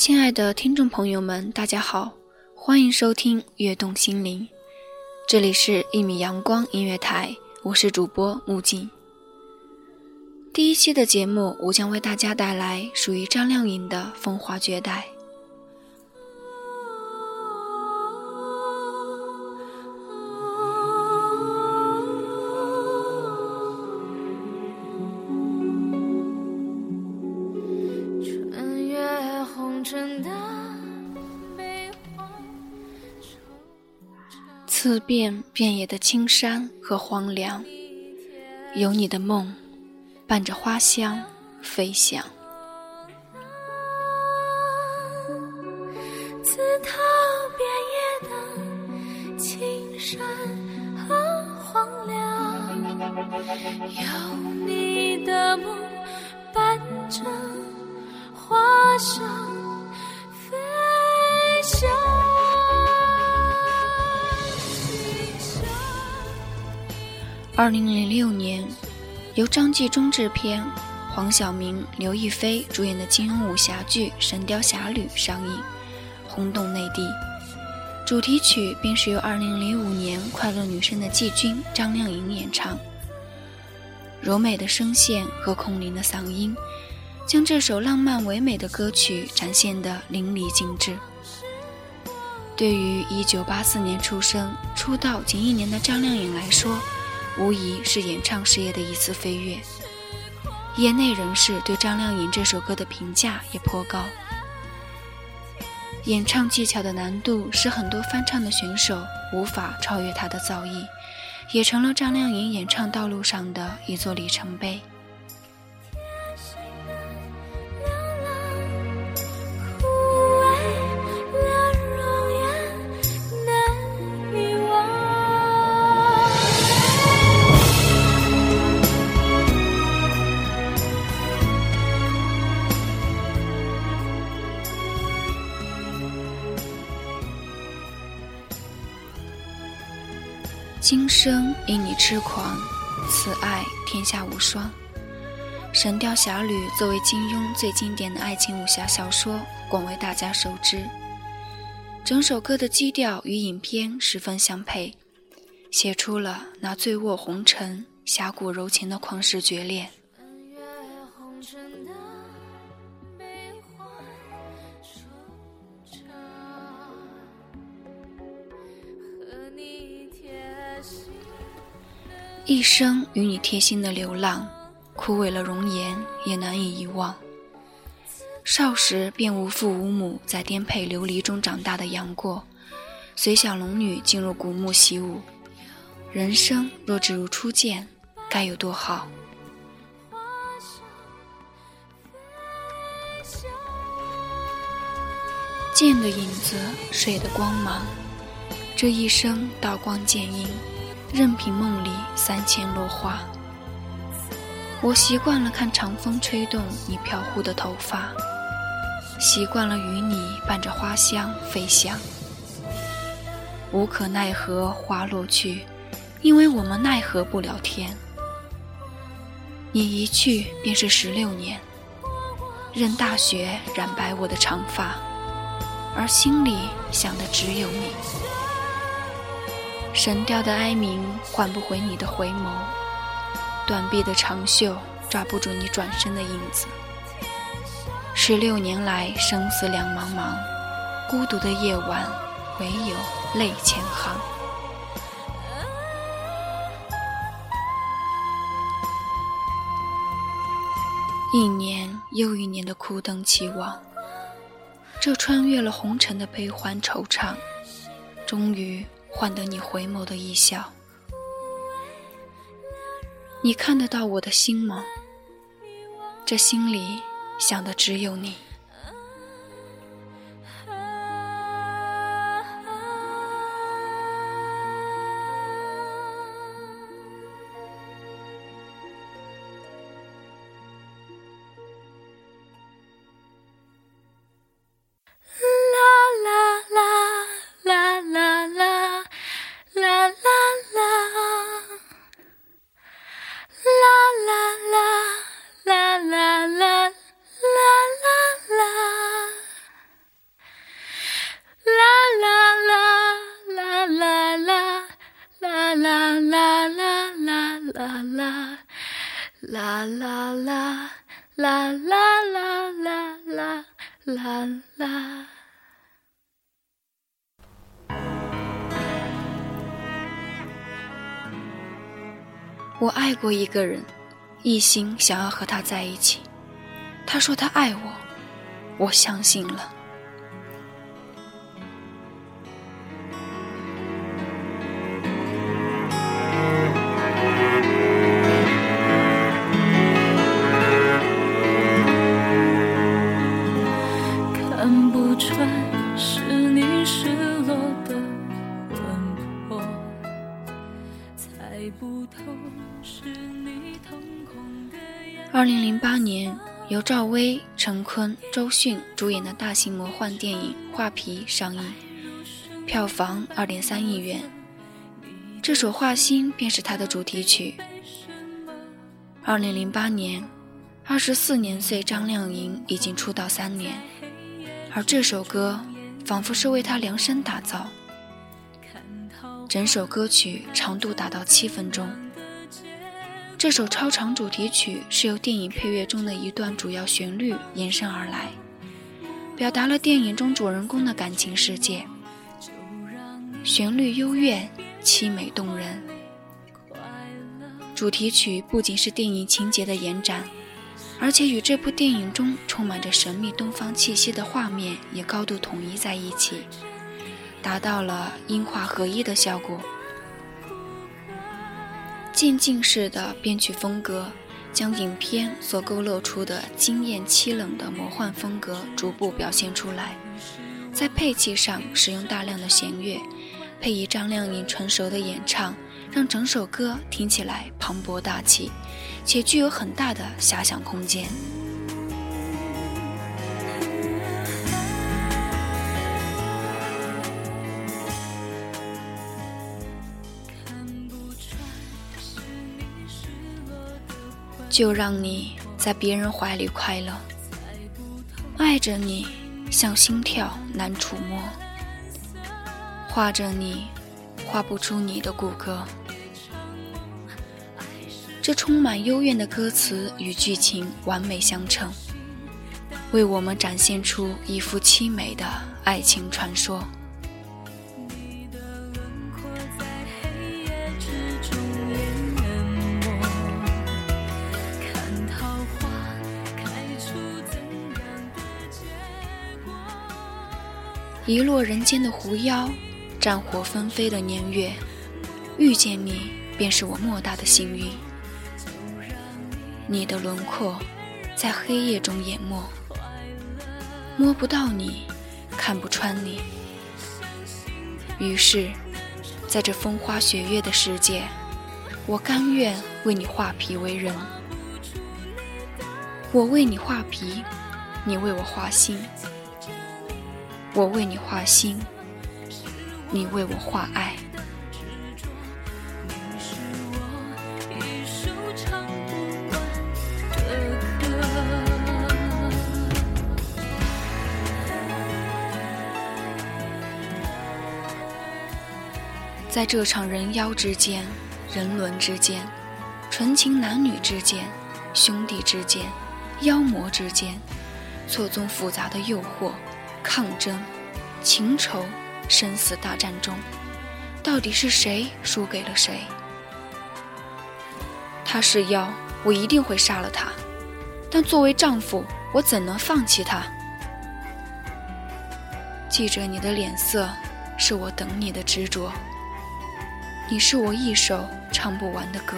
亲爱的听众朋友们，大家好，欢迎收听《悦动心灵》，这里是一米阳光音乐台，我是主播木槿。第一期的节目，我将为大家带来属于张靓颖的《风华绝代》。刺遍遍野的青山和荒凉，有你的梦，伴着花香飞翔。刺透遍野的青山和荒凉，有你的梦，伴着花香二零零六年，由张纪中制片、黄晓明、刘亦菲主演的金庸武侠剧《神雕侠侣》上映，轰动内地。主题曲便是由二零零五年快乐女声的季军张靓颖演唱。柔美的声线和空灵的嗓音，将这首浪漫唯美的歌曲展现得淋漓尽致。对于一九八四年出生、出道仅一年的张靓颖来说，无疑是演唱事业的一次飞跃。业内人士对张靓颖这首歌的评价也颇高。演唱技巧的难度使很多翻唱的选手无法超越她的造诣，也成了张靓颖演唱道路上的一座里程碑。今生因你痴狂，此爱天下无双。《神雕侠侣》作为金庸最经典的爱情武侠小说，广为大家熟知。整首歌的基调与影片十分相配，写出了那醉卧红尘、侠骨柔情的旷世绝恋。一生与你贴心的流浪，枯萎了容颜也难以遗忘。少时便无父无母，在颠沛流离中长大的杨过，随小龙女进入古墓习武。人生若只如初见，该有多好？剑的影子，水的光芒，这一生刀光剑影。任凭梦里三千落花，我习惯了看长风吹动你飘忽的头发，习惯了与你伴着花香飞翔。无可奈何花落去，因为我们奈何不了天。你一去便是十六年，任大雪染白我的长发，而心里想的只有你。神调的哀鸣唤不回你的回眸。断臂的长袖抓不住你转身的影子。十六年来生死两茫茫孤独的夜晚唯有泪千行。一年又一年的枯灯期望这穿越了红尘的悲欢惆怅终于换得你回眸的一笑。你看得到我的心吗？这心里想的只有你。我爱过一个人，一心想要和他在一起。他说他爱我，我相信了。二零零八年，由赵薇、陈坤、周迅主演的大型魔幻电影《画皮》上映，票房二点三亿元。这首《画心》便是它的主题曲。二零零八年，二十四年岁张靓颖已经出道三年，而这首歌仿佛是为她量身打造。整首歌曲长度达到七分钟。这首超长主题曲是由电影配乐中的一段主要旋律延伸而来，表达了电影中主人公的感情世界。旋律幽怨、凄美动人。主题曲不仅是电影情节的延展，而且与这部电影中充满着神秘东方气息的画面也高度统一在一起，达到了音画合一的效果。渐进式的编曲风格，将影片所勾勒出的惊艳凄冷的魔幻风格逐步表现出来。在配器上使用大量的弦乐，配以张靓颖成熟的演唱，让整首歌听起来磅礴大气，且具有很大的遐想空间。就让你在别人怀里快乐，爱着你像心跳难触摸，画着你画不出你的骨骼。这充满幽怨的歌词与剧情完美相称，为我们展现出一幅凄美的爱情传说。遗落人间的狐妖，战火纷飞的年月，遇见你便是我莫大的幸运。你的轮廓在黑夜中淹没，摸不到你，看不穿你。于是，在这风花雪月的世界，我甘愿为你画皮为人。我为你画皮，你为我画心。我为你画心，你为我画爱。在这场人妖之间、人伦之间、纯情男女之间、兄弟之间、妖魔之间，错综复杂的诱惑。抗争、情仇、生死大战中，到底是谁输给了谁？他是妖，我一定会杀了他。但作为丈夫，我怎能放弃他？记着你的脸色，是我等你的执着。你是我一首唱不完的歌。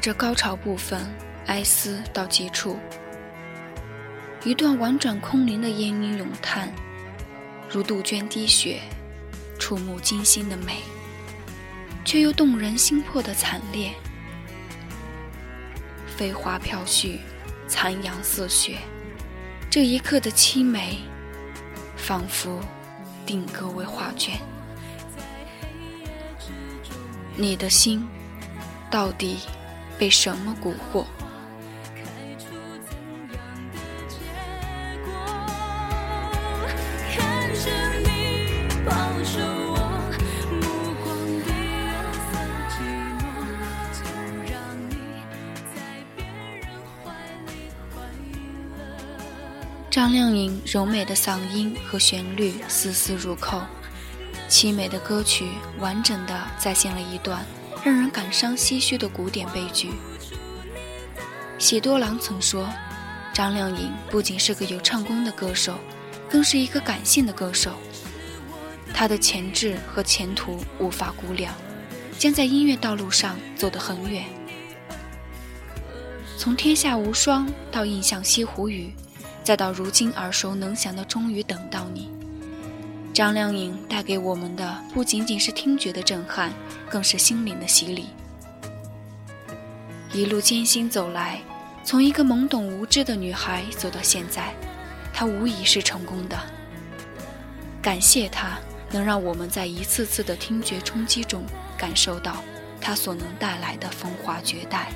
这高潮部分，哀思到极处。一段婉转空灵的烟音咏叹，如杜鹃滴血，触目惊心的美，却又动人心魄的惨烈。飞花飘絮，残阳似血，这一刻的凄美，仿佛定格为画卷。你的心，到底？被什么蛊惑？张靓颖柔美的嗓音和旋律丝丝入扣，凄美的歌曲完整的再现了一段。让人感伤唏嘘的古典悲剧。喜多郎曾说：“张靓颖不仅是个有唱功的歌手，更是一个感性的歌手。她的潜质和前途无法估量，将在音乐道路上走得很远。从《天下无双》到《印象西湖雨》，再到如今耳熟能详的《终于等到你》。”张靓颖带给我们的不仅仅是听觉的震撼，更是心灵的洗礼。一路艰辛走来，从一个懵懂无知的女孩走到现在，她无疑是成功的。感谢她，能让我们在一次次的听觉冲击中感受到她所能带来的风华绝代。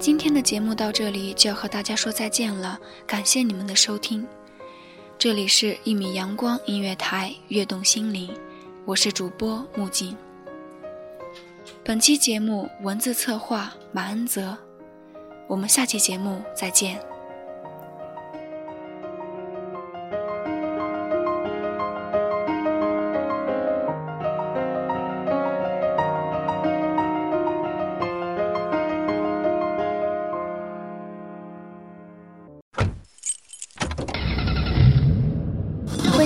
今天的节目到这里就要和大家说再见了，感谢你们的收听。这里是一米阳光音乐台，悦动心灵，我是主播木槿。本期节目文字策划马恩泽，我们下期节目再见。